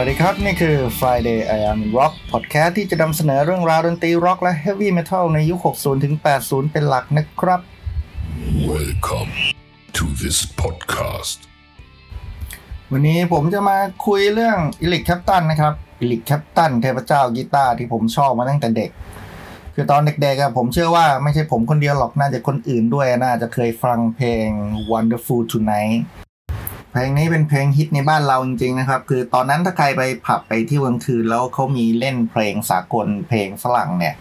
หวัดดีครับ นี่คือ Friday I Am Rock Podcast ที่จะนำเสนอเรื่องราวดนตรีร็อกและ Heavy Metal ในยุค 60 ถึง 80 เป็นหลักนะครับ Welcome to this podcast. วันนี้ผมจะมาคุยเรื่อง Eric Clapton นะครับ Eric Clapton เทพเจ้ากีตาร์ที่ผมชอบมาตั้งแต่เด็ก คือตอนเด็กๆอะผมเชื่อว่าไม่ใช่ผมคนเดียวหรอกน่าจะคนอื่นด้วยน่าจะเคยฟังเพลง Wonderful Tonight เพลงนี้เป็นเพลงฮิตในบ้านเราจริงๆนะครับ คือตอนนั้นถ้าใครไปผับไปที่กลางคืนแล้วเขามีเล่นเพลงสากลเพลงฝรั่งเนี่ย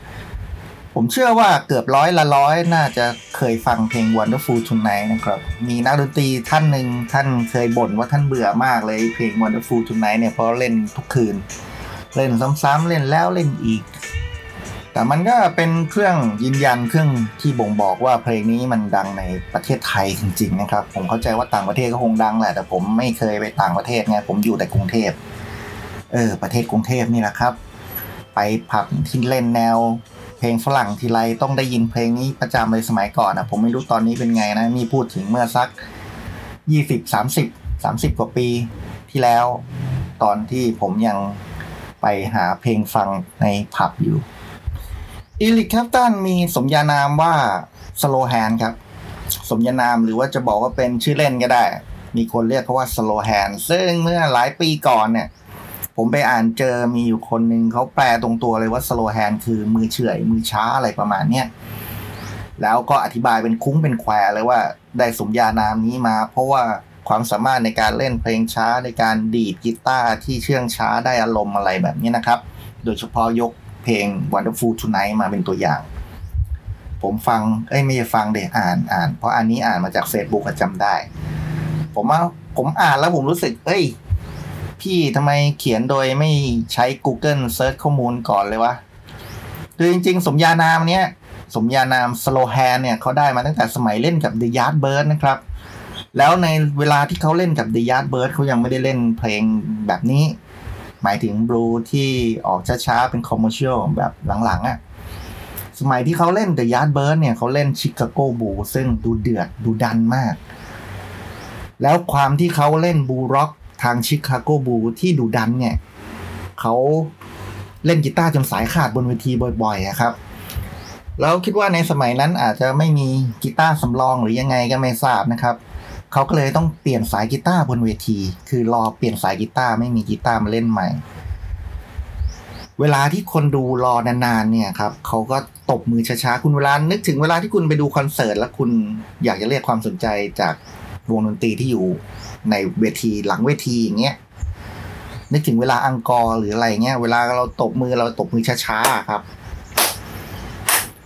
ผมเชื่อว่าเกือบร้อยละร้อยน่าจะเคยฟังเพลง Wonderful Tonight นะครับ มีนักดนตรีท่านหนึ่งท่านเคยบ่นว่าท่านเบื่อมากเลยเพลง Wonderful Tonight เนี่ยเพราะเล่นทุกคืน เล่นซ้ำๆเล่นแล้วเล่นอีก แต่มันก็เป็นเครื่องยืนยันเครื่องที่บ่งบอกว่าเพลงนี้มันดังในประเทศไทยจริงๆนะครับ ผมเข้าใจว่าต่างประเทศก็คงดังแหละ แต่ผมไม่เคยไปต่างประเทศไงผมอยู่แต่กรุงเทพเออ ประเทศกรุงเทพนี่แหละครับ ไปผับที่เล่นแนว เพลงฝรั่งทีไรต้องได้ยินเพลงนี้ประจำเลยสมัยก่อนอนะผมไม่รู้ตอนนี้เป็นไงนะนี่พูดถึงเมื่อสัก20 30 30 กว่าปีที่แล้ว ตอนที่ผมยังไปหาเพลงฟังในผับอยู่ Eric Clapton มีสมญานามว่า Slowhand ครับ สมญานามหรือว่าจะบอกว่าเป็นชื่อเล่นก็ได้ มีคนเรียกเขาว่า Slowhand ซึ่งเมื่อหลายปีก่อนเนี่ย ผมไปอ่านเจอมีอยู่คนหนึ่งเขาแปลตรงตัวเลยว่า Slowhand คือมือเฉื่อยมือช้าอะไรประมาณเนี้ยแล้วก็อธิบายเป็นคุ้งเป็นแควเลยว่าได้สมญานามนี้มา เพราะว่าความสามารถในการเล่นเพลงช้าในการดีดกีตาร์ที่เชื่องช้าได้อารมณ์อะไรแบบนี้นะครับ โดยเฉพาะยก เพลง Wonderful Tonight มาเป็นตัวอย่าง ผมฟัง เอ้ยไม่ใช่ฟังเดี๋ยอ่านอ่าน เพราะอันนี้อ่านมาจาก Facebook อะจำได้ ผมว่าผมอ่านแล้วผมรู้สึก เอ้ย พี่ทำไมเขียนโดยไม่ใช้ Google Search ข้อมูลก่อนเลยวะคือจริง ๆ สมญานามเนี้ยสมญานาม Slow Hand เนี่ยเขาได้มาตั้งแต่สมัยเล่นกับ The Yardbird นะครับ แล้วในเวลาที่เขาเล่นกับ The Yardbird เขายังไม่ได้เล่นเพลงแบบนี้ หมายถึงบลูที่ออกช้าๆ เป็น commercial แบบหลังๆอะสมัยที่เขาเล่น The Yardbird เนี่ยเขาเล่น Chicago blues ซึ่งดูเดือดดุดันมาก แล้วความที่เขาเล่น blues rock ทาง Chicago blues ที่ดุดันเนี่ยเขาเล่นกีตาร์จนสายขาดบนเวทีบ่อยๆครับ แล้วคิดว่าในสมัยนั้นอาจจะไม่มีกีตาร์สำรองหรือยังไงก็ไม่ทราบนะครับ เขาก็เลยต้องเปลี่ยนสายกีตาร์บนเวที คือรอเปลี่ยนสายกีตาร์ไม่มีกีตาร์มาเล่นใหม่ เวลาที่คนดูรอนานๆเนี่ยครับเขาก็ตบมือช้าๆคุณเวลานึกถึงเวลาที่คุณไปดูคอนเสิร์ตแล้วคุณอยากจะเรียกความสนใจจากวงดนตรีที่อยู่ในเวทีหลังเวทีอย่างเงี้ยนึกถึงเวลาอังกอร์หรืออะไรเงี้ย เวลาเราตบมือเราตบมือช้าๆครับ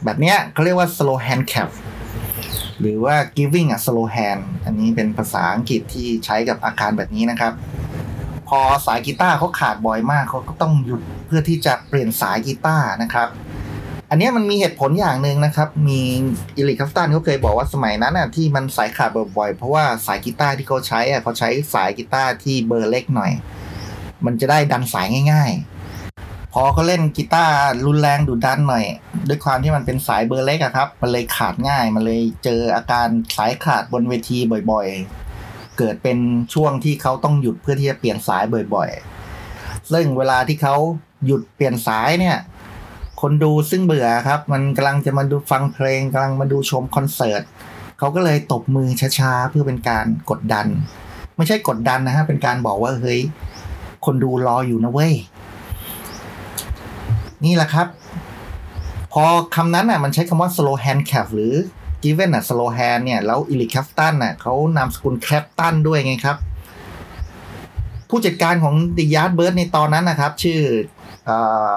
แบบเนี้ยเขาเรียกว่า slow hand clap หรือว่า giving a slow hand อันนี้เป็นภาษาอังกฤษที่ใช้กับอาการแบบนี้นะครับ พอสายกีตาร์เขาขาดบ่อยมากเขาก็ต้องหยุดเพื่อที่จะเปลี่ยนสายกีตาร์นะครับ อันนี้มันมีเหตุผลอย่างหนึ่งนะครับ มี Eric Clapton เขาเคยบอกว่าสมัยนั้นอะที่มันสายขาดบ่อยๆ เพราะว่าสายกีตาร์ที่เขาใช้อะเขาใช้สายกีตาร์ที่เบอร์เล็กหน่อย มันจะได้ดันสายง่าย ๆ พอเขาเล่นกีตาร์รุนแรงดุดันหน่อย ด้วยความที่มันเป็นสายเบอร์เล็กอะครับ มันเลยขาดง่าย มันเลยเจออาการสายขาดบนเวทีบ่อยๆ เกิดเป็นช่วงที่เขาต้องหยุดเพื่อที่จะเปลี่ยนสายบ่อยๆ ซึ่งเวลาที่เขาหยุดเปลี่ยนสายเนี่ย คนดูซึ่งเบื่อครับ มันกำลังจะมาดูฟังเพลงกำลังมาดูชมคอนเสิร์ตเขาก็เลยตบมือช้าๆเพื่อเป็นการกดดัน ไม่ใช่กดดันนะฮะเป็นการบอกว่าเฮ้ยคนดูรออยู่นะเว้ย นี่แหละครับ พอคำนั้นอะมันใช้คำว่า slow hand clap หรือ giving อะ slow hand เนี่ย แล้ว Eric Clapton อะเขานามสกุล Clapton ด้วยไงครับ ผู้จัดการของ The Yardbird ในตอนนั้นนะครับ ชื่ออ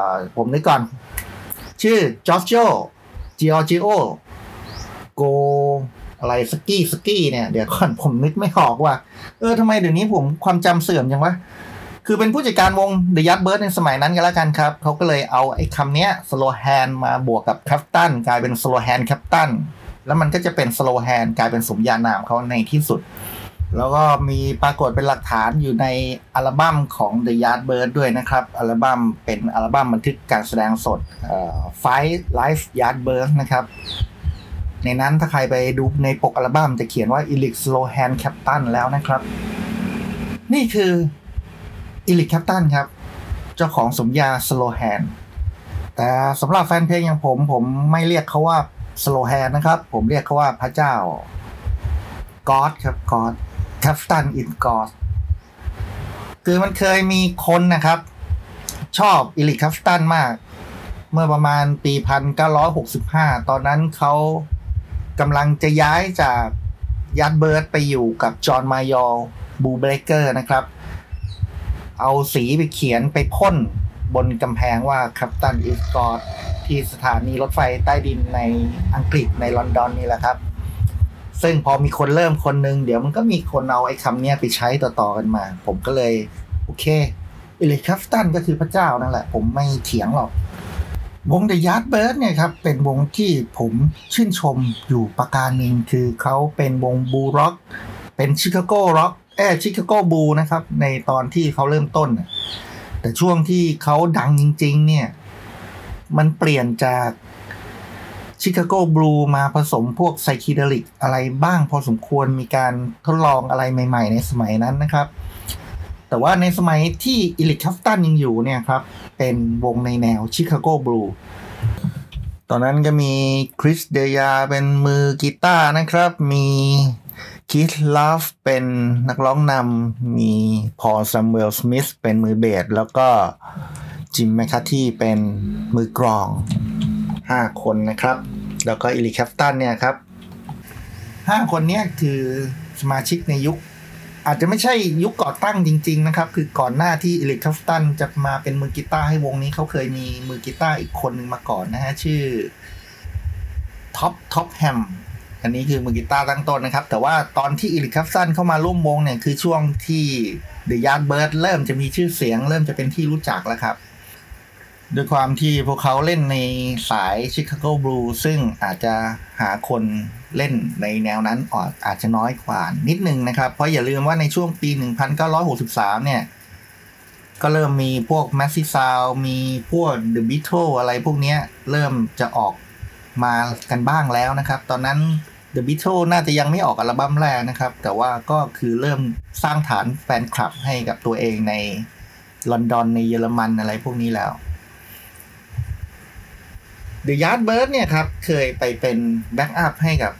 อผมนึกก่อน ชื่อจอร์จโจ Giorgio โกอะไรสกี้สกี้เนี่ยเดี๋ยวก่อนผมนึกไม่ออกว่า เออทำไมเดี๋ยวนี้ผมความจำเสื่อมจังวะ คือเป็นผู้จัดการวง The Yardbird ในสมัยนั้นกันแล้วกันครับ เขาก็เลยเอาไอ้คำนี้ slow hand มาบวกกับ captain กลายเป็น slow hand captain แล้วมันก็จะเป็น slow hand กลายเป็นสมญานามเขาในที่สุด แล้วก็มีปรากฏเป็นหลักฐานอยู่ในอัลบั้มของ The Yardbird ด้วยนะครับ อัลบั้มเป็นอัลบั้มบันทึกการแสดงสด Five Life Yardbird นะครับในนั้นถ้าใครไปดูในปกอัลบั้มจะเขียนว่า Eric Slowhand Clapton แล้วนะครับ นี่คือ Eric Clapton ครับ เจ้าของสมญา Slowhand แต่สำหรับแฟนเพลงอย่างผมผมไม่เรียกเขาว่า Slowhand นะครับ ผมเรียกเขาว่าพระเจ้า God ครับ God Clapton is God คือมันเคยมีคนนะครับ ชอบ Eric Clapton มาก เมื่อประมาณปี 1965 ตอนนั้นเขากำลังจะย้ายจาก Yardbird ไปอยู่กับ John Mayall Bluesbreakers นะครับ เอาสีไปเขียนไปพ่นบนกำแพงว่า Clapton is God ที่สถานีรถไฟใต้ดินในอังกฤษในลอนดอนนี่แหละครับ ซึ่งพอมีคนเริ่มคนหนึ่งเดี๋ยวมันก็มีคนเอาไอ้คำเนี้ยไปใช้ต่อๆกันมา ผมก็เลย โอเค Eric Clapton ก็คือพระเจ้านั่นแหละ ผมไม่เถียงหรอก วง The Yardbirds เนี่ยครับ เป็นวงที่ผมชื่นชมอยู่ประการหนึ่งคือเขาเป็นวง blues rock เป็น Chicago rock เอ Chicago blues นะครับ ในตอนที่เขาเริ่มต้นน่ะแต่ช่วงที่เขาดังจริง ๆ เนี่ย มันเปลี่ยนจาก Chicago blues มาผสมพวก psychedelic อะไรบ้างพอสมควรมีการทดลองอะไรใหม่ ๆ ในสมัยนั้นนะครับ แต่ว่าในสมัยที่ Eric Clapton ยังอยู่เนี่ยครับ เป็นวงในแนว Chicago blues ตอนนั้นก็มี Chris Dreja เป็นมือกีตาร์นะครับ มี Keith Relf เป็นนักร้องนำมี Paul Samwell-Smith เป็นมือเบสแล้วก็ Jim McCarty เป็นมือกลอง 5 คนนะครับ แล้วก็ Eric Clapton เนี่ยครับ 5 คนนี้คือสมาชิกในยุค อาจจะไม่ใช่ยุคก่อตั้งจริง ๆ นะครับ คือก่อนหน้าที่ Eric Clapton จะมาเป็นมือกีตาร์ให้วงนี้เขาเคยมีมือกีตาร์อีกคนหนึ่งมาก่อนนะฮะ ชื่อ Top Topham อันนี้คือมือกีตาร์ตั้งต้นนะครับ แต่ว่าตอนที่ Eric Clapton เข้ามาร่วมวงเนี่ยคือช่วงที่ The Yardbird เริ่มจะมีชื่อเสียง เริ่มจะเป็นที่รู้จักแล้วครับด้วยความที่พวกเขาเล่นในสายชิคาโกบลูซึ่งอาจจะหาคนเล่นในแนวนั้นอาจอาจจะน้อยกว่านิดนึงนะครับ เพราะอย่าลืมว่าในช่วงปี 1963 เนี่ย ก็เริ่มมีพวก m a s s i v e Sound มีพวก The Beatles อะไรพวกนี้เริ่มจะออกมากันบ้างแล้วนะครับ ตอนนั้น The Beatles น่าจะยังไม่ออกอัลบั้มแรกนะครับ แต่ว่าก็คือเริ่มสร้างฐานแฟนคลับให้กับตัวเองในลอนดอนในเยอรมันอะไรพวกนี้แล้ว The Yardbird เนี่ยครับ เคยไปเป็นแบ็กอัพให้กับ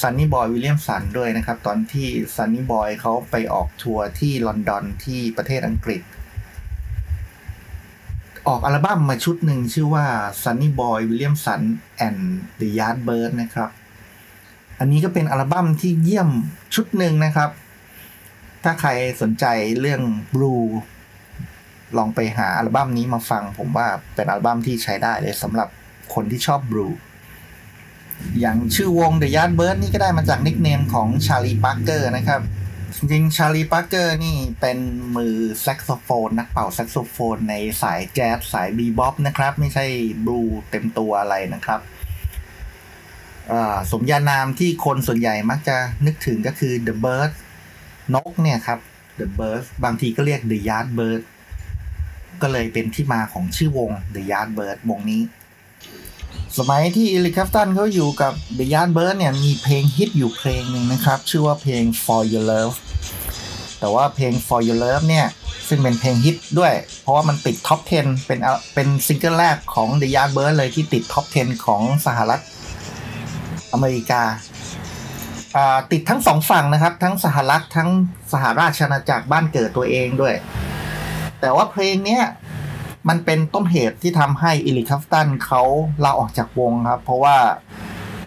Sunny Boy Williamson ด้วยนะครับ ตอนที่ Sunny Boy เขาไปออกทัวร์ที่ลอนดอนที่ประเทศอังกฤษ ออกอัลบั้มมาชุดหนึ่งชื่อว่า Sunny Boy Williamson and the Yardbird นะครับ อันนี้ก็เป็นอัลบั้มที่เยี่ยมชุดหนึ่งนะครับ ถ้าใครสนใจเรื่องบลูลองไปหาอัลบั้มนี้มาฟัง ผมว่าเป็นอัลบั้มที่ใช้ได้เลยสำหรับคนที่ชอบบลูอย่างชื่อวง The Yardbird นี่ก็ได้มาจาก nickname ของ Charlie Parker นะครับ จริงๆ Charlie Parker นี่เป็นมือแซกโซโฟน นักเป่าแซกโซโฟนในสายแจ๊สสาย bebop นะครับ ไม่ใช่บลูเต็มตัวอะไรนะครับ สมญานามที่คนส่วนใหญ่มักจะนึกถึงก็คือ The Bird นกเนี่ยครับ The Bird บางทีก็เรียก The Yardbird ก็เลยเป็นที่มาของชื่อวง The Yardbird วงนี้ สมัยที่ Eric Clapton เขาอยู่กับ The Yardbird เนี่ยมีเพลงฮิตอยู่เพลงหนึ่งนะครับ ชื่อว่าเพลง For Your Love แต่ว่าเพลง For Your Love เนี่ยซึ่งเป็นเพลงฮิตด้วย เพราะว่ามันติด top 10 เป็นเอาเป็นซิงเกิลแรกของ The Yardbird เลยที่ติด top 10 ของสหรัฐ อเมริกา ติดทั้งสองฝั่งนะครับ ทั้งสหรัฐทั้งสหราชอาณาจักรบ้านเกิดตัวเองด้วย แต่ว่าเพลงเนี้ยมันเป็นต้นเหตุที่ทำให้ Eric Clapton เขาลาออกจากวงครับ เพราะว่า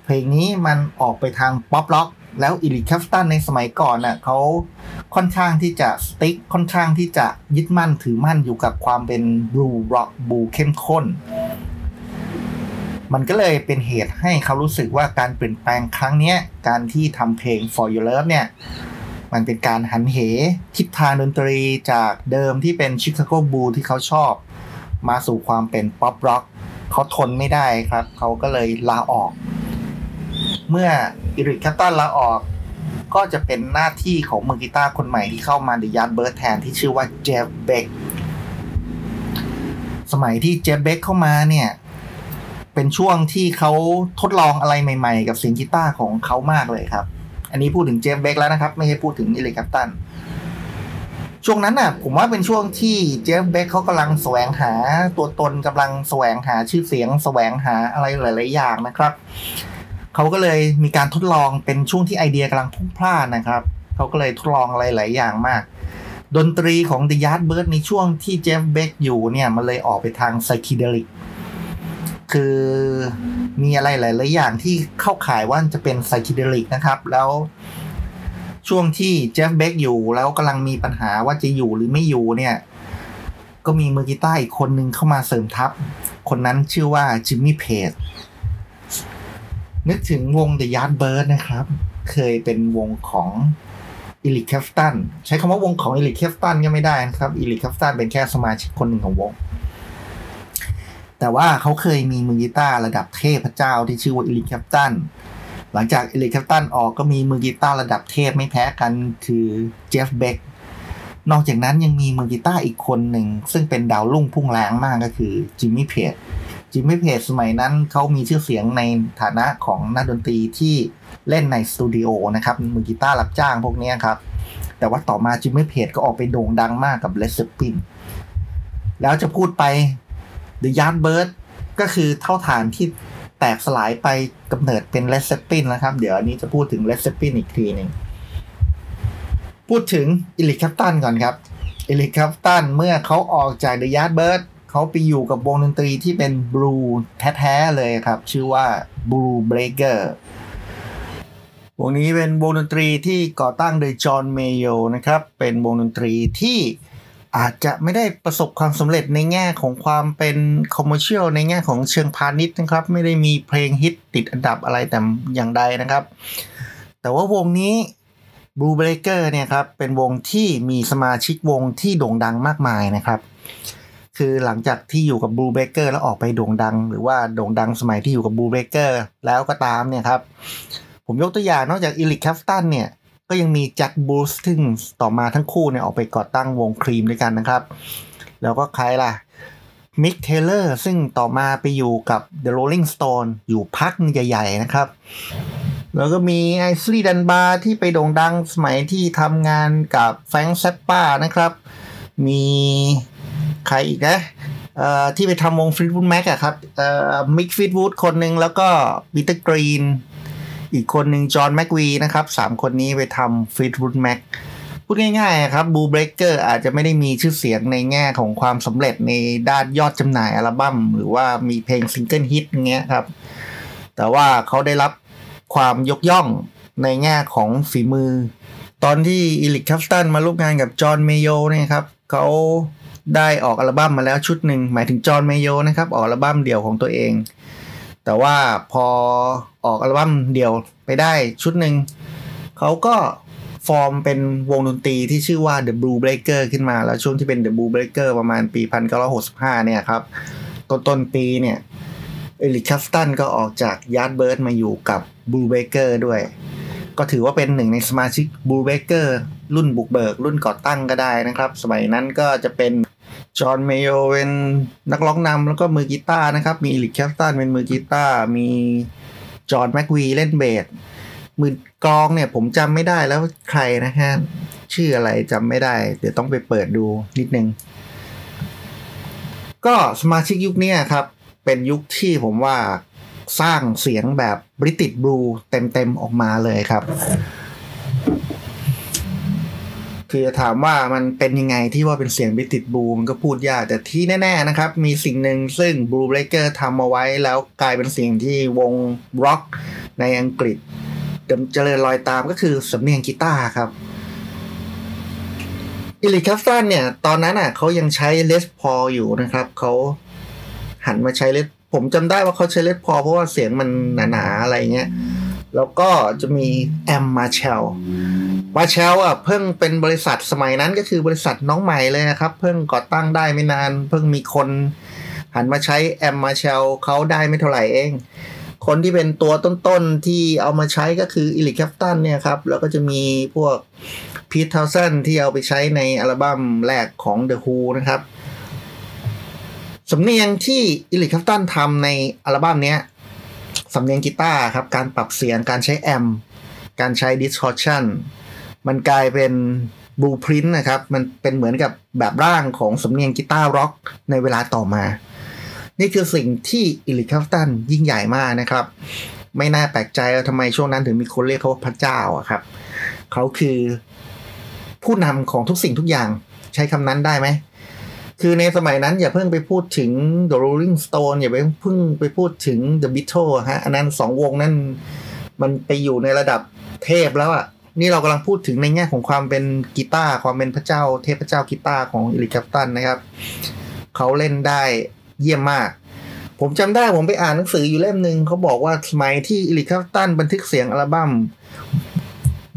เพลงนี้มันออกไปทาง pop rock แล้ว Eric Clapton ในสมัยก่อนน่ะเขาค่อนข้างที่จะ stick ค่อนข้างที่จะยึดมั่นถือมั่นอยู่กับความเป็น blues rock blues เข้มข้น มันก็เลยเป็นเหตุให้เขารู้สึกว่าการเปลี่ยนแปลงครั้งนี้การที่ทำเพลง For Your Love เนี่ยมันเป็นการหันเหทิศทางดนตรีจากเดิมที่เป็น Chicago blues ที่เขาชอบ มาสู่ความเป็นป๊อปร็อกเขาทนไม่ได้ครับ เขาก็เลยลาออก เมื่อ Eric Clapton ลาออก ก็จะเป็นหน้าที่ของมือกีตาร์คนใหม่ที่เข้ามาใน Yardbirds แทนที่ชื่อว่า Jeff Beckสมัยที่เจฟเบกเข้ามาเนี่ย เป็นช่วงที่เขาทดลองอะไรใหม่ๆ กับเสียงกีตาร์ของเขามากเลยครับ อันนี้พูดถึงเจฟเบกแล้วนะครับ ไม่ใช่พูดถึงอิริคแคปตัน ช่วงนั้นน่ะ ผมว่าเป็นช่วงที่เจฟเบคเขากำลังแสวงหาตัวตนกำลังแสวงหาชื่อเสียง แสวงหาอะไรหลาย ๆ อย่างนะครับเขาก็เลยมีการทดลองเป็นช่วงที่ไอเดียกำลังพุ่งพล่านนะครับเขาก็เลยทดลองอะไรหลายอย่างมาก ดนตรีของ The Yardbirds ในช่วงที่ Jeff Beck อยู่เนี่ยมันเลยออกไปทาง psychedelic คือมีอะไรหลายๆอย่างที่เข้าข่ายว่าจะเป็น psychedelic นะครับ แล้วช่วงที่ Jeff Beck อยู่แล้วกำลังมีปัญหาว่าจะอยู่หรือไม่อยู่เนี่ย ก็มีมือกีตาร์อีกคนนึงเข้ามาเสริมทัพ คนนั้นชื่อว่า Jimmy Page นึกถึงวง The Yardbirds นะครับ เคยเป็นวงของ Eric Clapton ใช้คำว่าวงของ Eric Clapton ก็ไม่ได้นะครับ Eric Clapton เป็นแค่สมาชิกคนหนึ่งของวง แต่ว่าเขาเคยมีมือกีตาร์ระดับเทพเจ้าที่ชื่อว่า Eric Clapton หลังจาก Eric Clapton ออกก็มีมือกีตาร์ระดับเทพไม่แพ้กันคือ Jeff Beck นอกจากนั้นยังมีมือกีตาร์อีกคนหนึ่ง ซึ่งเป็นดาวรุ่งพุ่งแรงมากก็คือ Jimmy Page Jimmy Page สมัยนั้นเขามีชื่อเสียงในฐานะของนักดนตรีที่เล่นในสตูดิโอนะครับมือกีตาร์รับจ้างพวกนี้ครับ แต่ว่าต่อมา Jimmy Page ก็ออกไปโด่งดังมากกับ Led Zeppelin แล้วจะพูดไป The Yardbirds ก็คือเถ้าถ่านที่แตกสลายไปกำเนิดเป็น Led Zeppelin นะครับ เดี๋ยวอันนี้จะพูดถึง Led Zeppelin อีกทีหนึ่งพูดถึง Eric Clapton ก่อนครับ Eric Clapton เมื่อเขาออกจาก The Yardbirds เขาไปอยู่กับวงดนตรีที่เป็นบลูส์แท้ๆเลยครับ ชื่อว่า Bluesbreakers วงนี้เป็นวงดนตรีที่ก่อตั้งโดย John Mayall นะครับ เป็นวงดนตรีที่ อาจจะไม่ได้ประสบความสำเร็จในแง่ของความเป็น commercial ในแง่ของเชิงพาณิชย์นะครับ ไม่ได้มีเพลงฮิตติดอันดับอะไรแต่อย่างใดนะครับ แต่ว่าวงนี้ Bluesbreakers เนี่ยครับ เป็นวงที่มีสมาชิกวงที่โด่งดังมากมายนะครับ คือหลังจากที่อยู่กับ Bluesbreakers แล้วออกไปโด่งดัง หรือว่าโด่งดังสมัยที่อยู่กับ Bluesbreakers แล้วก็ตามเนี่ยครับ ผมยกตัวอย่างนอกจาก Eric Clapton เนี่ย ก็ยังมี Jack Bruce ซึ่งต่อมาทั้งคู่เนี่ยออกไปก่อตั้งวงครีมด้วยกันนะครับ แล้วก็ใครล่ะ Mick Taylor ซึ่งต่อมาไปอยู่กับ The Rolling Stones อยู่พักใหญ่ ๆ นะครับ แล้วก็มี Aynsley Dunbar ที่ไปโด่งดังสมัยที่ทำงานกับ Frank Zappa นะครับ มีใครอีกนะเอ่อที่ไปทำวง Fleetwood Mac อะครับเอ่อ Mick Fleetwood คนหนึ่งแล้วก็ Peter Green อีกคนหนึ่ง John McVie นะครับสามคนนี้ไปทำ Fleetwood Mac พูดง่ายๆครับ Bluesbreakers อาจจะไม่ได้มีชื่อเสียงในแง่ของความสำเร็จในด้านยอดจำหน่ายอัลบั้มหรือว่ามีเพลงซิงเกิลฮิตอย่างเงี้ยครับ แต่ว่าเขาได้รับความยกย่องในแง่ของฝีมือ ตอนที่ Eric Clapton มาร่วมงานกับ John Mayall เนี่ยครับเขาได้ออกอัลบั้มมาแล้วชุดหนึ่งหมายถึง John Mayall นะครับออกอัลบั้มเดี่ยวของตัวเอง แต่ว่าพอออกอัลบั้มเดี่ยวไปได้ชุดหนึ่งเขาก็ฟอร์มเป็นวงดนตรีที่ชื่อว่า The Bluesbreakers ขึ้นมา แล้วช่วงที่เป็น The Bluesbreakers ประมาณปี 1965 เนี่ยครับ ต้นต้นๆปีเนี่ย Eric Clapton ก็ออกจาก Yardbirds มาอยู่กับ Bluesbreakers ด้วย ก็ถือว่าเป็นหนึ่งในสมาชิก Bluesbreakers รุ่นบุกเบิก รุ่นก่อตั้งก็ได้นะครับ สมัยนั้นก็จะเป็น John Mayall เป็นนักร้องนำแล้วก็มือกีตาร์นะครับ มี Eric Clapton เป็นมือกีตาร์มี John McVie เล่นเบสมือกลองเนี่ยผมจำไม่ได้แล้วใครนะฮะ ชื่ออะไรจำไม่ได้ เดี๋ยวต้องไปเปิดดูนิดนึง ก็สมาชิกยุคนี้ครับ เป็นยุคที่ผมว่าสร้างเสียงแบบบริติชบลูเต็มๆออกมาเลยครับ คือจะถามว่ามันเป็นยังไงที่ว่าเป็นเสียงบิติชบลูมันก็พูดยาก แต่ที่แน่ ๆ นะครับ มีสิ่งหนึ่งซึ่ง Blue Breaker ทำเอาไว้แล้วกลายเป็นสิ่งที่วงร็อกในอังกฤษเจริญรอยตามก็คือสำเนียงกีตาร์ครับEric Clapton เนี่ย ตอนนั้นอะเขายังใช้ Les Paul อยู่นะครับ เขาหันมาใช้ Les ผมจำได้ว่าเขาใช้ Les Paul เพราะว่าเสียงมันหนา ๆ อะไรเงี้ย แล้วก็จะมีแอมป์ Marshall Marshall อะเพิ่งเป็นบริษัทสมัยนั้นก็คือบริษัทน้องใหม่เลยนะครับ เพิ่งก่อตั้งได้ไม่นาน เพิ่งมีคนหันมาใช้แอมมาเชลเขาได้ไม่เท่าไหร่เอง คนที่เป็นตัวต้นๆ ที่เอามาใช้ก็คือ Eric Clapton เนี่ยครับ แล้วก็จะมีพวก Pete Townshend ที่เอาไปใช้ในอัลบั้มแรกของ The Who นะครับ สำเนียงที่ Eric Clapton ทำในอัลบั้มนี้สำเนียงกีตาร์ครับ การปรับเสียงการใช้แอมป์การใช้ distortion มันกลายเป็น blueprint นะครับ มันเป็นเหมือนกับแบบร่างของสำเนียงกีตาร์ร็อกในเวลาต่อมา นี่คือสิ่งที่อิลิค l ฟตันยิ่งใหญ่มากนะครับ ไม่น่าแปลกใจว่าทำไมช่วงนั้นถึงมีคนเรียกเขาว่าพระเจ้าอะครับ เขาคือผู้นำของทุกสิ่งทุกอย่างใช้คำนั้นได้ไหม คือในสมัยนั้นอย่าเพิ่งไปพูดถึง The Rolling Stone อย่าไปเพิ่งไปพูดถึง The Beatles ฮะ อันนั้นสองวงนั้นมันไปอยู่ในระดับเทพแล้วอะ นี่เรากำลังพูดถึงในแง่ของความเป็นกีตาร์ความเป็นพระเจ้า เทพเจ้ากีตาร์ของอิริคัปตันนะครับ เขาเล่นได้เยี่ยมมาก ผมจำได้ผมไปอ่านหนังสืออยู่เล่มหนึ่งเขาบอกว่าสมัยที่ Eric Clapton บันทึกเสียงอัลบั้ม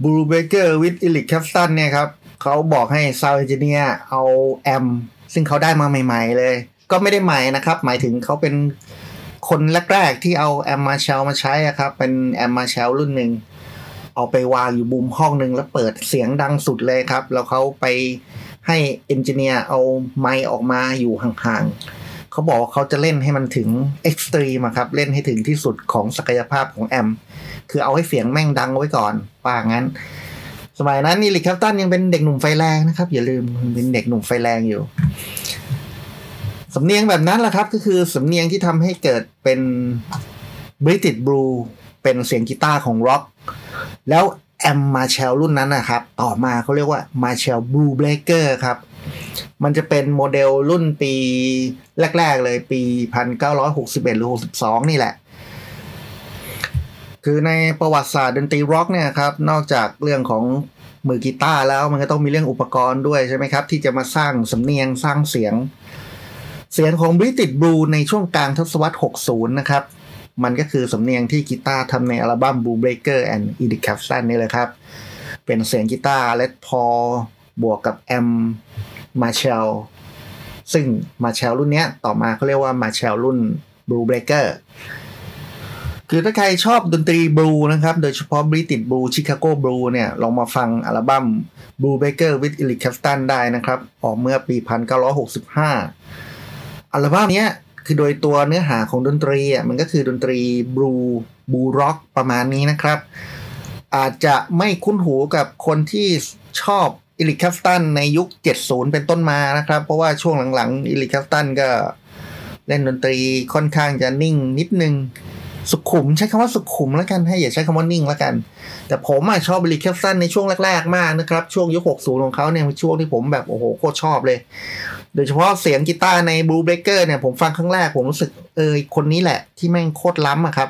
Blues Breakers with Eric Clapton เนี่ยครับเขาบอกให้ sound engineer เอาแอมป์ซึ่งเขาได้มาใหม่ ๆ เลย ก็ไม่ได้ใหม่นะครับ หมายถึงเขาเป็นคนแรกๆที่เอาแอมมาเชลมาใช้ครับ เป็นแอมมาเชลรุ่นหนึ่ง เอาไปวางอยู่มุมห้องหนึ่งแล้วเปิดเสียงดังสุดเลยครับ แล้วเขาไปให้ engineer เอาไมค์ออกมาอยู่ห่างๆเขาบอกว่าเขาจะเล่นให้มันถึง extreme ครับ เล่นให้ถึงที่สุดของศักยภาพของแอมป์ คือเอาให้เสียงแม่งดังไว้ก่อนว่างั้น สมัยนั้นนี่ Eric Clapton ยังเป็นเด็กหนุ่มไฟแรงนะครับ อย่าลืมเป็นเด็กหนุ่มไฟแรงอยู่สำเนียงแบบนั้นแหละครับ ก็คือสำเนียงที่ทำให้เกิดเป็น British blues เป็นเสียงกีตาร์ของร็อก แล้วแอมมาเชลรุ่นนั้นนะครับ ต่อมาเขาเรียกว่า Marshall Bluesbreaker ครับ มันจะเป็นโมเดลรุ่นปีแรก ๆ เลยปี 1961 หรือ 62 นี่แหละ คือในประวัติศาสตร์ดนตรีร็อกเนี่ยครับ นอกจากเรื่องของมือกีตาร์แล้วมันก็ต้องมีเรื่องอุปกรณ์ด้วยใช่ไหมครับ ที่จะมาสร้างสำเนียงสร้างเสียง เสียงของ British blues ในช่วงกลางทศวรรษ 60 นะครับ มันก็คือสำเนียงที่กีตาร์ทำในอัลบั้ม Blues Breakers with Eric Clapton นี่เลยครับ เป็นเสียงกีตาร์ Les Paul บวกกับแอมมาเชลซึ่ง Marshall รุ่นนี้ต่อมาเขาเรียกว่ามาเชลรุ่น Blue Breaker คือถ้าใครชอบดนตรีบลูส์นะครับ โดยเฉพาะ British blues Chicago blues เนี่ย ลองมาฟังอัลบั้ม Blues Breakers with Eric Clapton ได้นะครับ ออกเมื่อปี 1965 อัลบั้มนี้ คือโดยตัวเนื้อหาของดนตรีอะมันก็คือดนตรีบลูส์ blues rock ประมาณนี้นะครับ อาจจะไม่คุ้นหูกับคนที่ชอบ Eric Clapton ในยุค 70 เป็นต้นมานะครับ เพราะว่าช่วงหลังๆ Eric Clapton ก็เล่นดนตรีค่อนข้างจะนิ่งนิดนึงสุขุมใช้คำว่าสุขุมแล้วกันให้อย่าใช้คำว่านิ่งแล้วกัน แต่ผมอะชอบ Eric Clapton ในช่วงแรก ๆ มากนะครับ ช่วงยุค 60 ของเขาเนี่ยเป็นช่วงที่ผมแบบ โอ้โห โคตรชอบเลย โดยเฉพาะเสียงกีตาร์ใน Blue Breaker เนี่ยผมฟังครั้งแรกผมรู้สึกเออคนนี้แหละ ที่แม่งโคตรล้ำอะครับ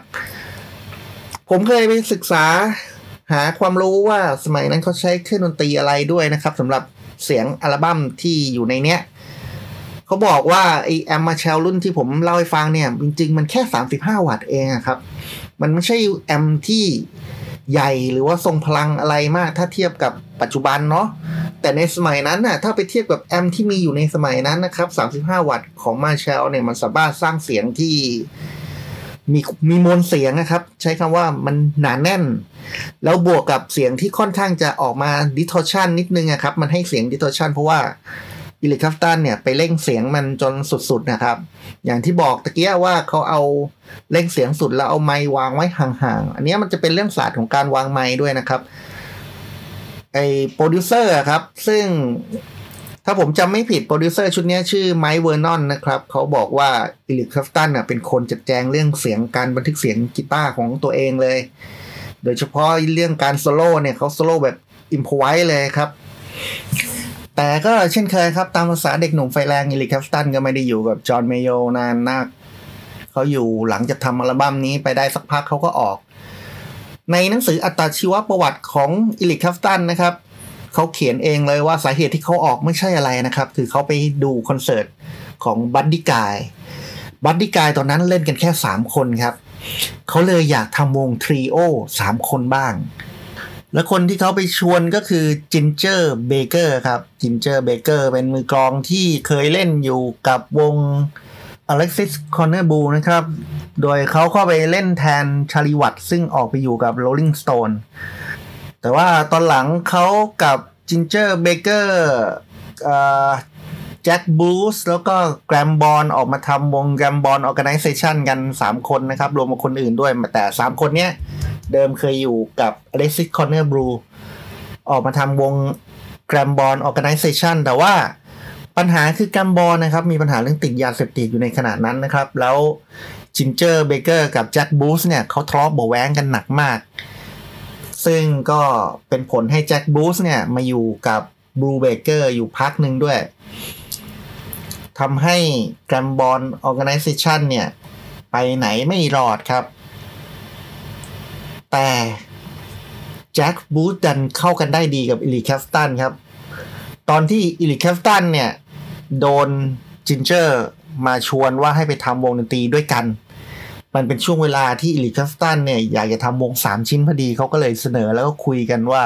ผมเคยไปศึกษาหาความรู้ว่าสมัยนั้นเขาใช้เครื่องดนตรีอะไรด้วยนะครับสำหรับเสียงอัลบั้มที่อยู่ในเนี้ยเขาบอกว่าไอแอมมาเชลรุ่นที่ผมเล่าให้ฟังเนี่ย จริง ๆ มันแค่ 35 วัตต์เองอะครับ มันไม่ใช่แอมที่ใหญ่หรือว่าทรงพลังอะไรมากถ้าเทียบกับปัจจุบันเนาะ แต่ในสมัยนั้นน่ะถ้าไปเทียบกับแอมที่มีอยู่ในสมัยนั้นนะครับ35 วัตต์ของมาเชลเนี่ยมันสามารถสร้างเสียงที่มีมีมวลเสียงนะครับ ใช้คำว่ามันหนาแน่น แล้วบวกกับเสียงที่ค่อนข้างจะออกมา distortion นิดนึงอะครับ มันให้เสียง distortion เพราะว่าอิลิคัฟตันเนี่ยไปเร่งเสียงมันจนสุดๆนะครับ อย่างที่บอกตะเกียว่าเขาเอาเร่งเสียงสุดแล้วเอาไมค์วางไว้ห่างๆ อันนี้มันจะเป็นเรื่องศาสตร์ของการวางไมค์ด้วยนะครับ ไอ้โปรดิวเซอร์ครับ ซึ่งถ้าผมจำไม่ผิดโปรดิวเซอร์ชุดนี้ชื่อ Mike Vernon นะครับ เขาบอกว่า Eric Clapton เป็นคนจัดแจงเรื่องเสียงการบันทึกเสียงกีตาร์ของตัวเองเลย โดยเฉพาะเรื่องการโซโล่เนี่ยเขาโซโล่แบบ improv ไว้เลยครับ แต่ก็เช่นเคยครับ ตามภาษาเด็กหนุ่มไฟแรง Eric Clapton ก็ไม่ได้อยู่กับ John Mayallนานนักเขาอยู่หลังจากทำอัลบั้มนี้ไปได้สักพักเขาก็ออก ในหนังสืออัตชีวประวัติของ Eric Clapton นะครับเขาเขียนเองเลยว่าสาเหตุที่เขาออกไม่ใช่อะไรนะครับ คือเขาไปดูคอนเสิร์ตของ Buddy Guy Buddy Guy ตอนนั้นเล่นกันแค่ 3 คนครับ เขาเลยอยากทำวง trio สามคนบ้าง และคนที่เขาไปชวนก็คือ Ginger Baker ครับ Ginger Baker เป็นมือกลองที่เคยเล่นอยู่กับวง Alexis Korner Blues นะครับ โดยเขาเข้าไปเล่นแทน Charlie Watts ซึ่งออกไปอยู่กับ Rolling Stones แต่ว่าตอนหลังเขากับ Ginger Baker Jack Bruce แล้วก็ Graham Bond ออกมาทำวง Graham Bond Organisation กัน 3 คนนะครับ รวมกับคนอื่นด้วย แต่ 3 คนเนี้ย เดิมเคยอยู่กับ Alexis Korner Blues ออกมาทำวงแ Graham Bond ออแก z a t i o n แต่ว่า ปัญหาคือกรมบอลนะครับ มีปัญหาเรื่องติดยาเสพติดอยู่ในขณะนั้นนะครับ แล้ว Ginger Baker กับ Jack Bruce เนี่ยเขาทะเลาะเบาแว้งกันหนักมาก ซึ่งก็เป็นผลให้ Jack Bruce เนี่ยมาอยู่กับ Bluesbreakers อยู่พักหนึ่งด้วยทำให้กรมบอลออแก z a t i o n เนี่ยไปไหนไม่รอดครับ แต่ Jack Bruce ดันเข้ากันได้ดีกับ Eric Clapton ครับ ตอนที่ Eric Clapton เนี่ย โดน Ginger มาชวนว่าให้ไปทำวงดนตรีด้วยกัน มันเป็นช่วงเวลาที่ Eric Clapton เนี่ยอยากจะทำวงสามชิ้นพอดีเขาก็เลยเสนอแล้วก็คุยกันว่า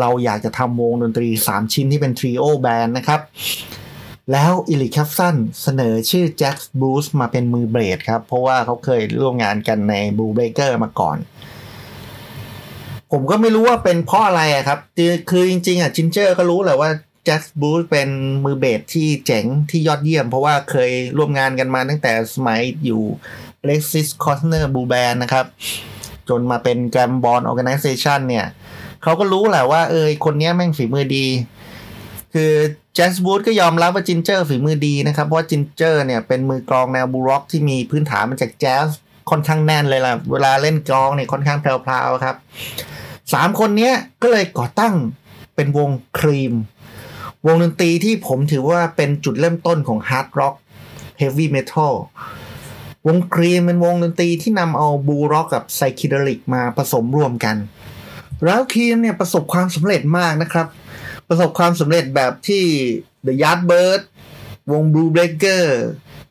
เราอยากจะทำวงดนตรีสามชิ้นที่เป็น trio band นะครับแล้ว Eric Clapton เสนอชื่อ Jack Bruce มาเป็นมือเบสครับ เพราะว่าเขาเคยร่วมงานกันในบูเบเกอร์มาก่อน ผมก็ไม่รู้ว่าเป็นเพราะอะไรอะครับ คือจริงๆอะ Ginger ก็รู้แหละว่า Jack Bruce เป็นมือเบสที่เจ๋งที่ยอดเยี่ยม เพราะว่าเคยร่วมงานกันมาตั้งแต่สมัยอยู่ Lexis c o s n e r b l u e Band นะครับ จนมาเป็นแกรมบอลออ g a แก z a t i o n เนี่ยเขาก็รู้แหละว่า เออคนนี้แม่งฝีมือดี คือ Jack Bruce ก็ยอมรับว่า Ginger ฝีมือดีนะครับ เพราะ Ginger เนี่ยเป็นมือกลองแนว blues rock ที่มีพื้นฐานมาจากแจ๊สค่อนข้างแน่นเลยล่ะ เวลาเล่นกลองเนี่ยค่อนข้างแพรวๆครับสามคนนี้ก็เลยก่อตั้งเป็นวงครีม วงดนตรีที่ผมถือว่าเป็นจุดเริ่มต้นของ hard rock heavy metal วงครีมเป็นวงดนตรีที่นำเอา blues rock กับ psychedelic มาผสมรวมกัน แล้วครีมเนี่ยประสบความสำเร็จมากนะครับ ประสบความสำเร็จแบบที่ The Yardbirds วง Blue Breaker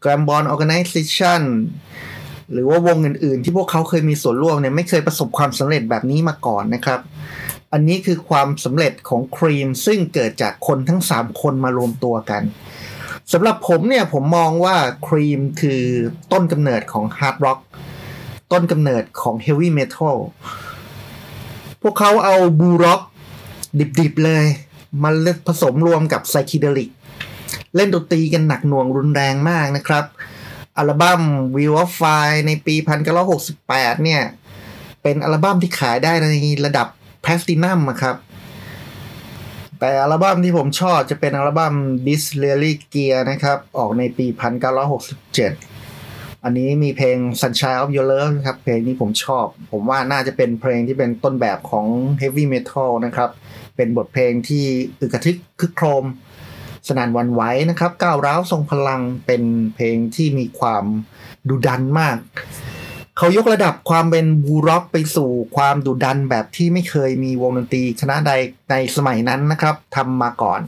g r a m b o n Organization หรือว่าวงอื่นๆ ที่พวกเขาเคยมีส่วนร่วมเนี่ยไม่เคยประสบความสำเร็จแบบนี้มาก่อนนะครับ อันนี้คือความสำเร็จของครีมซึ่งเกิดจากคนทั้ง 3 คนมารวมตัวกันสำหรับผมเนี่ยผมมองว่าครีมคือต้นกำเนิดของ hard rock ต้นกำเนิดของ heavy metal พวกเขาเอา blues rockดิบๆเลยมาผสมรวมกับไซคิเดลิก เล่นดนตรีกันหนักหน่วงรุนแรงมากนะครับ อัลบั้ม Wheel of Fire ในปี 1968 เนี่ย เป็นอัลบั้มที่ขายได้ในระดับ พลตินัมครับ แต่อัลบั้มที่ผมชอบจะเป็นอัลบั้ม This Really Gear นะครับ ออกในปี 1967 อันนี้มีเพลง Sunshine of Your Love ครับ เพลงนี้ผมชอบ ผมว่าน่าจะเป็นเพลงที่เป็นต้นแบบของ Heavy Metal นะครับ เป็นบทเพลงที่อึกระทึกคึกโครม สนั่นหวั่นไหวนะครับ ก้าวร้าวทรงพลังเป็นเพลงที่มีความดุดันมาก เขายกระดับความเป็นบลูส์ร็อกไปสู่ความดุดันแบบที่ไม่เคยมีวงดนตรีคณะใดในสมัยนั้นนะครับทำมาก่อน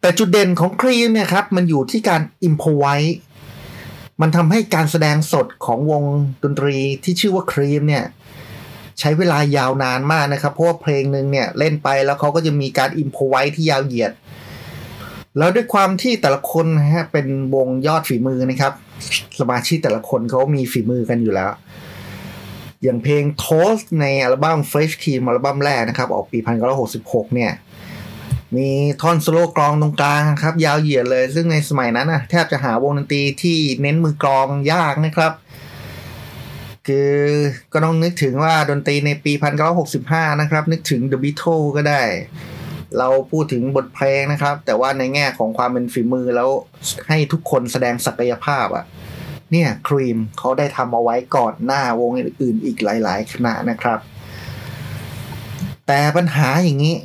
แต่จุดเด่นของครีมเนี่ยครับ มันอยู่ที่การ improviseมันทำให้การแสดงสดของวงดนตรีที่ชื่อว่าครีมเนี่ยใช้เวลายาวนานมากนะครับ เพราะว่าเพลงหนึ่งเนี่ยเล่นไปแล้วเขาก็จะมีการ improvise ที่ยาวเหยียด แล้วด้วยความที่แต่ละคนนะฮะเป็นวงยอดฝีมือนะครับ สมาชิกแต่ละคนเขามีฝีมือกันอยู่แล้ว อย่างเพลง Toad ในอัลบั้ม Fresh Cream อัลบั้มแรกนะครับ ออกปี 1966 เนี่ย มีท่อนโซโล่กลองตรงกลางครับ ยาวเหยียดเลย ซึ่งในสมัยนั้นนะแทบจะหาวงดนตรีที่เน้นมือกลองยากนะครับคือก็ต้องนึกถึงว่าดนตรีในปี 1965 นะครับ นึกถึง The Beatles ก็ได้ เราพูดถึงบทเพลงนะครับ แต่ว่าในแง่ของความเป็นฝีมือแล้วให้ทุกคนแสดงศักยภาพอะ่ะเนี่ยครีมเขาได้ทำเอาไว้ก่อนหน้าวงอื่นๆอีกหลาย ๆ คณะนะครับ แต่ปัญหาอย่างนี้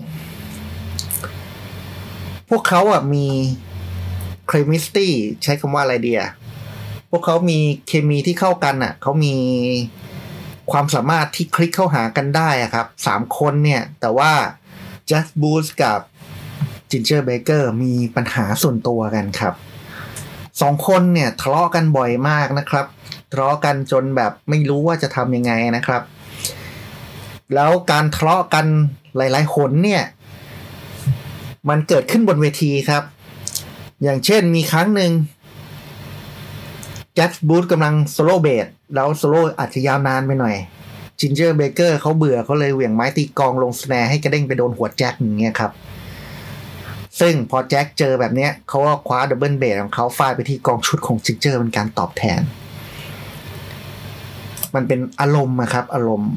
พวกเขาอะมีchemistry ใช้คำว่าอะไรเดียพวกเขามีเคมีที่เข้ากันอะเขามีความสามารถที่คลิกเข้าหากันได้อะครับสามคนเนี่ย แต่ว่า Jack Bruce กับ Ginger Baker มีปัญหาส่วนตัวกันครับสองคนเนี่ยทะเลาะกันบ่อยมากนะครับทะเลาะกันจนแบบไม่รู้ว่าจะทำยังไงนะครับ แล้วการทะเลาะกันหลายๆคนเนี่ย มันเกิดขึ้นบนเวทีครับ อย่างเช่นมีครั้งหนึ่ง Jack Bruce กำลังโซโล่เบสแล้วโซโล่อาจจะยาวนานไปหน่อย Ginger Baker เขาเบื่อเขาเลยเหวี่ยงไม้ตีกลองลง snare ให้กระเด้งไปโดนหัวแจ็คอย่างเงี้ยครับ ซึ่งพอแจ็คเจอแบบเนี้ยเขาก็คว้า double bass ของเขาฟาดไปที่กลองชุดของ Ginger เป็นการตอบแทน มันเป็นอารมณ์อะครับ อารมณ์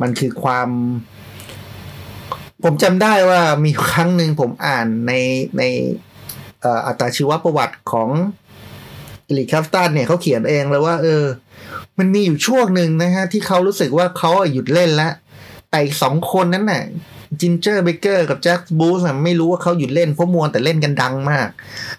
มันคือความ ผมจำได้ว่ามีครั้งหนึ่งผมอ่านในในอัตราชีวประวัติของ Eric Clapton เนี่ยเขาเขียนเองเลยว่า เออ มันมีอยู่ช่วงหนึ่งนะฮะที่เขารู้สึกว่าเขาหยุดเล่นแล้วแต่สองคนนั้นน่ะ Ginger Baker กับ Jack Bruce ไม่รู้ว่าเขาหยุดเล่นเพราะมัวแต่เล่นกันดังมาก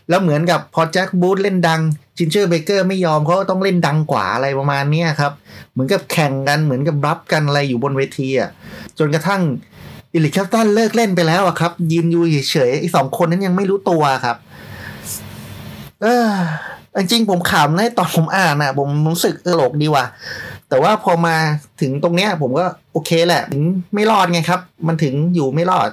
แล้วเหมือนกับพอ Jack Bruce เล่นดัง Ginger Baker ไม่ยอมเขาต้องเล่นดังกว่าอะไรประมาณนี้ครับ เหมือนกับแข่งกันเหมือนกับรับกันอะไรอยู่บนเวทีอะจนกระทั่งอิลิคแคปตันเลิกเล่นไปแล้วอะครับ ยืนอยู่เฉยๆไอ้สองคนนั้นยังไม่รู้ตัวครับ เออ จริงผมขำนะตอนผมอ่านอะ ผมรู้สึกตลกดีว่ะแต่ว่าพอมาถึงตรงเนี้ย ผมก็โอเคแหละไม่รอดไงครับ มันถึงอยู่ไม่รอด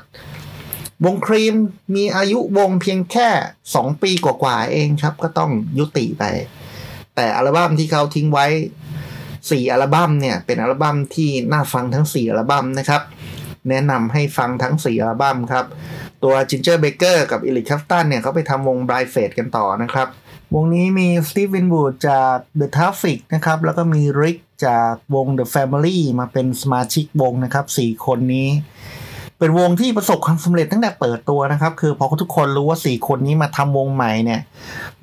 วงครีมมีอายุวงเพียงแค่สองปีกว่าๆเองครับ ก็ต้องยุติไป แต่อัลบั้มที่เขาทิ้งไว้สี่อัลบั้มเนี่ย เป็นอัลบั้มที่น่าฟังทั้งสี่อัลบั้มนะครับ แนะนำให้ฟังทั้งสี่อัลบั้มครับ ตัว Ginger Baker กับ Eric Clapton เนี่ยเขาไปทำวง Bright Fade กันต่อนะครับ วงนี้มี Steve Winwood จาก The Traffic นะครับ แล้วก็มี Rick จากวง The Family มาเป็นสมาชิกวงนะครับ 4 คนนี้ เป็นวงที่ประสบความสำเร็จตั้งแต่เปิดตัวนะครับ คือพอทุกคนรู้ว่า 4 คนนี้มาทำวงใหม่เนี่ย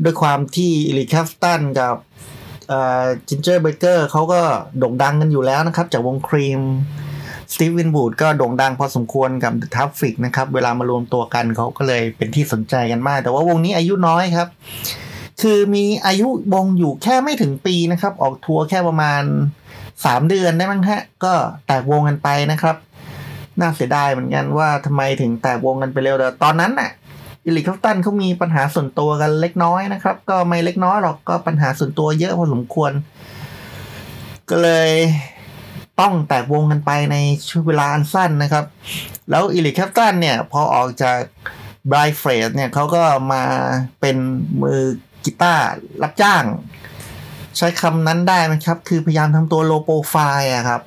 ด้วยความที่ Eric Clapton กับ Ginger Baker เขาก็โด่งดังกันอยู่แล้วนะครับ จากวง Cream Steve Winwood ก็โด่งดังพอสมควรกับ Traffic นะครับ เวลามารวมตัวกันเขาก็เลยเป็นที่สนใจกันมาก แต่ว่าวงนี้อายุน้อยครับ คือมีอายุวงอยู่แค่ไม่ถึงปีนะครับ ออกทัวร์แค่ประมาณ 3 เดือนได้มั้งฮะ ก็แตกวงกันไปนะครับ น่าเสียดายเหมือนกันว่าทำไมถึงแตกวงกันไปเร็วแต่ตอนนั้นน่ะEric Clapton เขามีปัญหาส่วนตัวกันเล็กน้อยนะครับ ก็ไม่เล็กน้อยหรอกก็ปัญหาส่วนตัวเยอะพอสมควร ก็เลยต้องแตกวงกันไปในช่วงเวลาอันสั้นนะครับ แล้ว Eric Clapton เนี่ย พอออกจาก Blind Faith เนี่ยเขาก็มาเป็นมือ กีตาร์รับจ้าง ใช้คำนั้นได้ไหมครับ คือพยายามทำตัว low profile อะครับ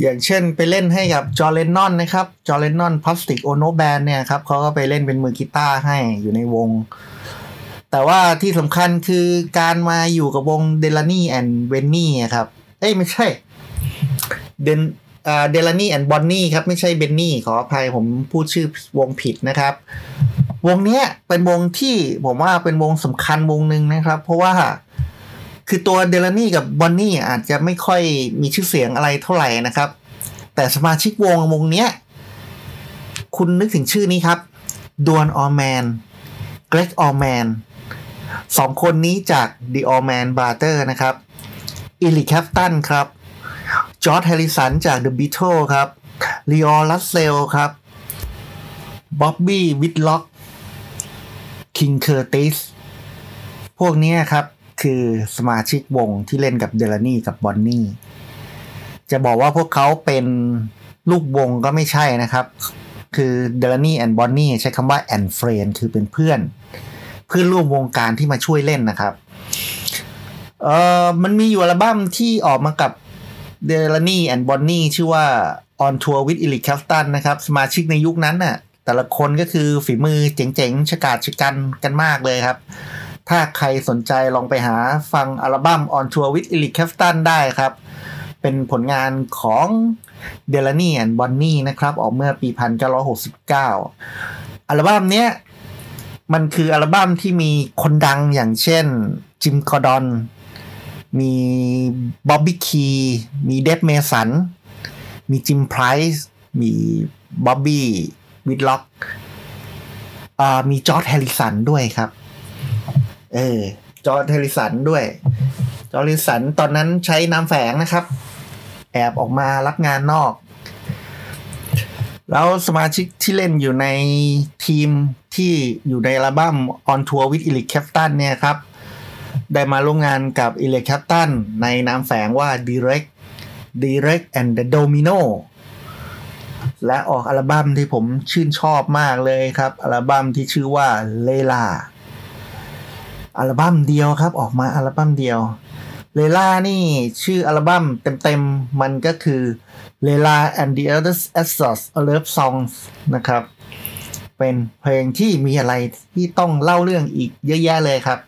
อย่างเช่นไปเล่นให้กับ John Lennon นะครับ John Lennon Plastic Ono Band เนี่ยครับเขาก็ไปเล่นเป็นมือกีตาร์ให้อยู่ในวง แต่ว่าที่สำคัญคือการมาอยู่กับวงเดลานี่แอนด์เวนนี่ครับ เอ้ยไม่ใช่เดนเดลานี่แอนด์บอนนี่ครับ ไม่ใช่เบนนี่ขออภัยผมพูดชื่อวงผิดนะครับ วงเนี้ยเป็นวงที่ผมว่าเป็นวงสำคัญวงหนึ่งนะครับ เพราะว่าคือตัวเดลนี่กับบอนนี่อาจจะไม่ค่อยมีชื่อเสียงอะไรเท่าไหร่นะครับ แต่สมาชิกวงวงเนี้ย คุณนึกถึงชื่อนี้ครับ Duane Allman Gregg Allman สองคนนี้จาก The Allman Brothers นะครับ Eric Clapton ครับ George Harrison จาก The Beatles ครับ Leon Russell ครับ Bobby Whitlock King Curtis พวกนี้ครับคือสมาชิกวงที่เล่นกับ Delaney กับ Bonnie จะบอกว่าพวกเขาเป็นลูกวงก็ไม่ใช่นะครับ คือ Delaney & Bonnie ใช้คำว่า and Friends คือเป็นเพื่อน เพื่อนร่วมวงการที่มาช่วยเล่นนะครับเอ่อมันมีอยู่อัลบั้มที่ออกมากับ Delaney & Bonnie ชื่อว่า On Tour with Eric Clapton นะครับ สมาชิกในยุคนั้นน่ะ แต่ละคนก็คือฝีมือเจ๋งๆฉกาจฉกรรจ์กันมากเลยครับ ถ้าใครสนใจลองไปหาฟังอัลบั้ม On Tour with Eric Clapton ได้ครับ เป็นผลงานของเดลานี่แอนบอนนี่นะครับ ออกเมื่อปี 1969 อัลบั้มเนี้ยมันคืออัลบั้มที่มีคนดังอย่างเช่นจิมคอดอน มีบ๊อบบี้คีมีเดฟเมสัน มีจิมไพรส์มีบ๊อบบี้ วิดล็อกอ่ามี George Harrison ด้วยครับ เออ George Harrison ด้วย George Harrison ตอนนั้นใช้นามแฝงนะครับ แอบออกมารับงานนอก แล้วสมาชิกที่เล่นอยู่ในทีมที่อยู่ในอัลบั้ม On Tour with Eric Clapton เนี่ยครับ ได้มาร่วมงานกับ Eric Clapton ในนามแฝงว่า Derek Derek and the Dominos และออกอัลบั้มที่ผมชื่นชอบมากเลยครับ อัลบั้มที่ชื่อว่าเลลาอัลบั้มเดียวครับ ออกมาอัลบั้มเดียวเลลานี่ชื่ออัลบั้มเต็มๆ มันก็คือ Layla and the Others Assaults a Love Songs นะครับ เป็นเพลงที่มีอะไรที่ต้องเล่าเรื่องอีกเยอะแยะเลยครับ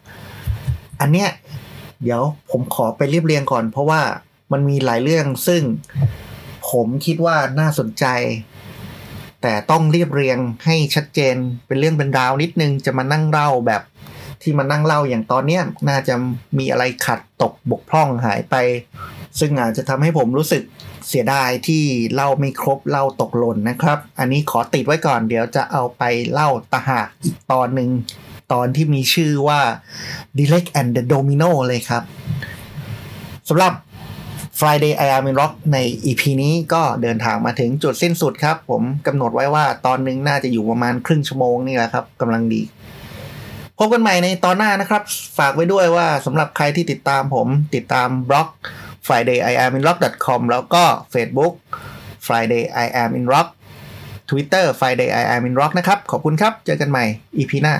อันเนี้ยเดี๋ยวผมขอไปเรียบเรียงก่อน เพราะว่ามันมีหลายเรื่องซึ่ง ผมคิดว่าน่าสนใจ แต่ต้องเรียบเรียงให้ชัดเจนเป็นเรื่องเป็นราวนิดนึงจะมานั่งเล่าแบบที่มานั่งเล่าอย่างตอนเนี้ยน่าจะมีอะไรขัดตกบกพร่องหายไป ซึ่งอาจจะทำให้ผมรู้สึกเสียดายที่เล่าไม่ครบเล่าตกหล่นนะครับ อันนี้ขอติดไว้ก่อนเดี๋ยวจะเอาไปเล่าตะหากอีกตอนหนึ่งตอนที่มีชื่อว่า Dilek and the Domino เลยครับสำหรับ Friday I Am in Rock ใน EP นี้ก็เดินทางมาถึงจุดสิ้นสุดครับ ผมกำหนดไว้ว่าตอนนึงน่าจะอยู่ประมาณครึ่งชั่วโมงนี่แหละครับกำลังดีพบกันใหม่ในตอนหน้านะครับ ฝากไว้ด้วยว่าสำหรับใครที่ติดตามผมติดตามบล็อก friday i am in rock com แล้วก็ Facebook friday i am in rock Twitter friday i am in rock นะครับ ขอบคุณครับ เจอกันใหม่ EP หน้า